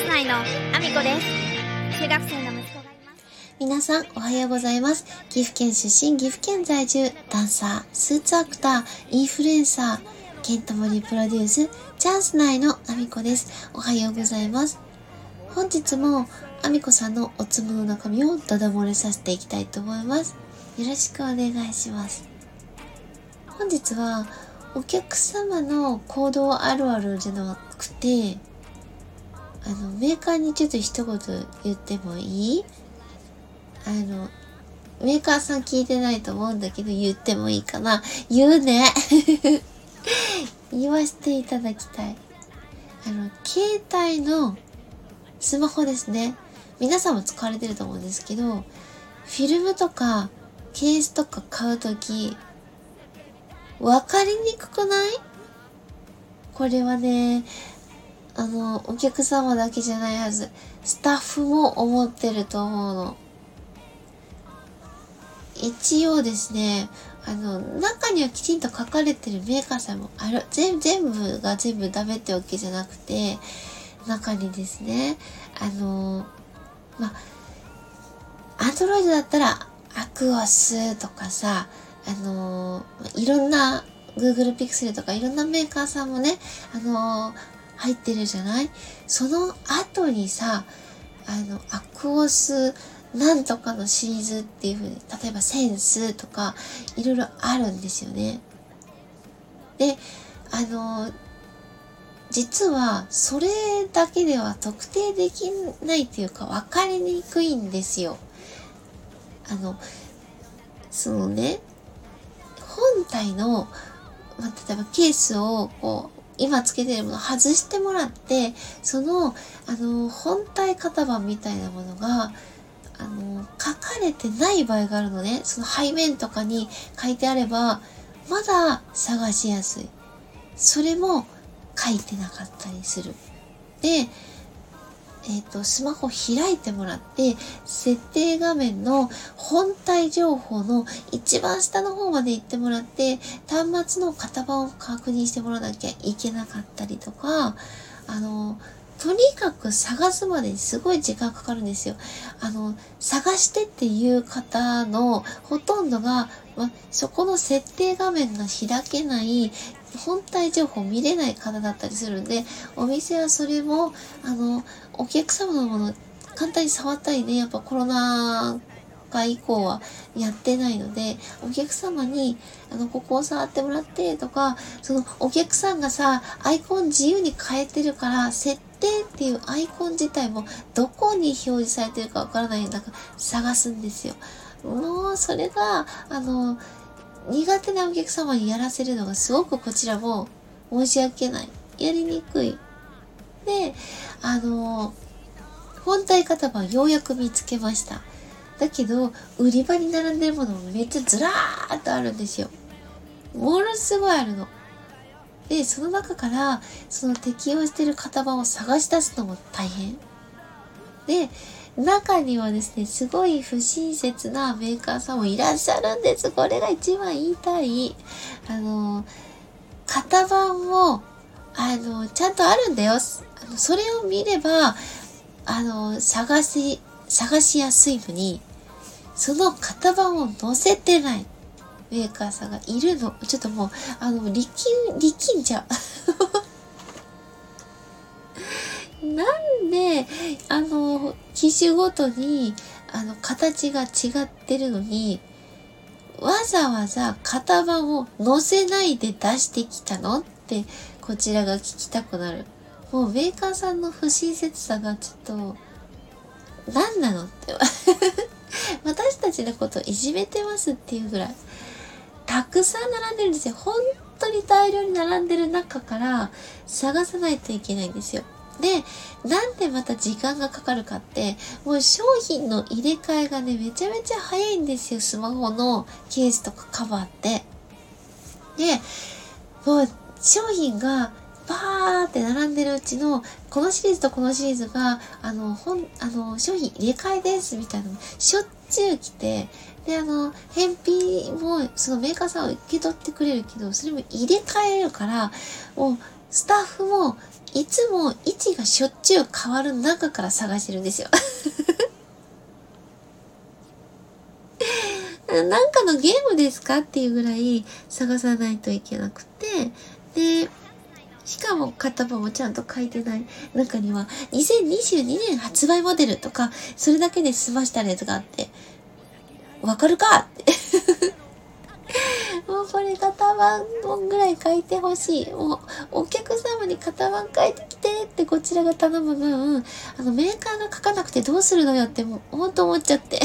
ス内のアミコです中学生の息子がいます皆さん、おはようございます。岐阜県出身、岐阜県在住、ダンサー、スーツアクター、インフルエンサー、ケントモリプロデュース、チャンス内のアミコです。おはようございます。本日も、アミコさんのおつむの中身をダダ漏れさせていきたいと思います。よろしくお願いします。本日は、お客様の行動あるあるじゃなくて、あの、メーカーにちょっと一言言ってもいい？あの、メーカーさん聞いてないと思うんだけど言ってもいいかな？言うね 言わせていただきたい。あの、携帯のスマホですね。皆さんも使われてると思うんですけど、フィルムとかケースとか買うとき、わかりにくくない？これはね、あの、お客様だけじゃないはず。スタッフも思ってると思うの。一応ですね、あの、中にはきちんと書かれてるメーカーさんもある。全部が全部ダメってわけじゃなくて、中にですね、あの、ま、アンドロイドだったら、アクオスとかさ、あの、いろんな Google Pixel とかいろんなメーカーさんもね、あの、入ってるじゃない？その後にさ、あの、アクオスなんとかのシリーズっていう風に、例えばセンスとか、いろいろあるんですよね。で、あの、実はそれだけでは特定できないというか分かりにくいんですよ。あの、そのね、本体の、まあ、例えばケースをこう、今つけてるものを外してもらって、その、あの、本体型番みたいなものが、あの、書かれてない場合があるのね。その背面とかに書いてあれば、まだ探しやすい。それも書いてなかったりする。で、えっ、と、スマホ開いてもらって、設定画面の本体情報の一番下の方まで行ってもらって、端末の型番を確認してもらわなきゃいけなかったりとか、あの、とにかく探すまでにすごい時間かかるんですよ。あの、探してっていう方のほとんどが、ま、そこの設定画面が開けない、本体情報見れない方だったりするんで、お店はそれも、あの、お客様のもの簡単に触ったりね、やっぱコロナ禍以降はやってないので、お客様に、あの、ここを触ってもらってとか、そのお客さんがさ、アイコン自由に変えてるから、設定っていうアイコン自体もどこに表示されてるかわからないんだか探すんですよ。もう、それが、あの、苦手なお客様にやらせるのがすごくこちらも申し訳ない。やりにくい。で、あの、本体型番ようやく見つけました。だけど、売り場に並んでるものもめっちゃずらーっとあるんですよ。ものすごいあるの。で、その中から、その適用してる型番を探し出すのも大変。で、中にはですね、すごい不親切なメーカーさんもいらっしゃるんです。これが一番言いたい。あの、型番も、あの、ちゃんとあるんだよ。あのそれを見れば、あの、探し、探しやすいのに、その型番を載せてないメーカーさんがいるの。ちょっともう、あの、力ん、力んじゃう。なんで、あの、機種ごとに、あの、形が違ってるのに、わざわざ型番を載せないで出してきたのって、こちらが聞きたくなる。もうメーカーさんの不親切さがちょっと、何なのって。私たちのこといじめてますっていうぐらい。たくさん並んでるんですよ。本当に大量に並んでる中から探さないといけないんですよ。で、なんでまた時間がかかるかって、もう商品の入れ替えがね、めちゃめちゃ早いんですよ。スマホのケースとかカバーって。で、もう商品がバーって並んでるうちの、このシリーズとこのシリーズが、あの、本、あの、商品入れ替えです、みたいなのしょっちゅう来て、で、あの、返品も、そのメーカーさんは受け取ってくれるけど、それも入れ替えるから、もう、スタッフもいつも位置がしょっちゅう変わる中から探してるんですよ。なんかのゲームですかっていうぐらい探さないといけなくて、で、しかも型番もちゃんと書いてない中には2022年発売モデルとかそれだけで済ましたやつがあって。わかるかって。もうこれ型番ぐらい書いてほしい。もうお客様に型番書いてきてってこちらが頼む分、あのメーカーが書かなくてどうするのよってもうほんと思っちゃって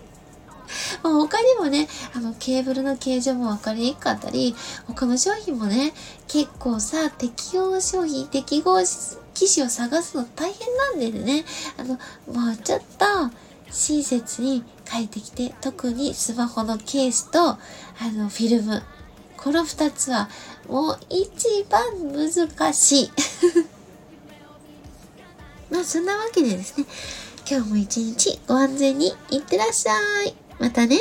まあ、他にもね、あの、ケーブルの形状も分かりにくかったり、他の商品もね、結構さ、適用商品、適合機種を探すの大変なんでね、あの、もうちょっと、親切に書いてきて、特にスマホのケースと、あの、フィルム。この二つは、もう一番難しい。まあ、そんなわけでですね、今日も一日ご安全にいってらっしゃい。またね。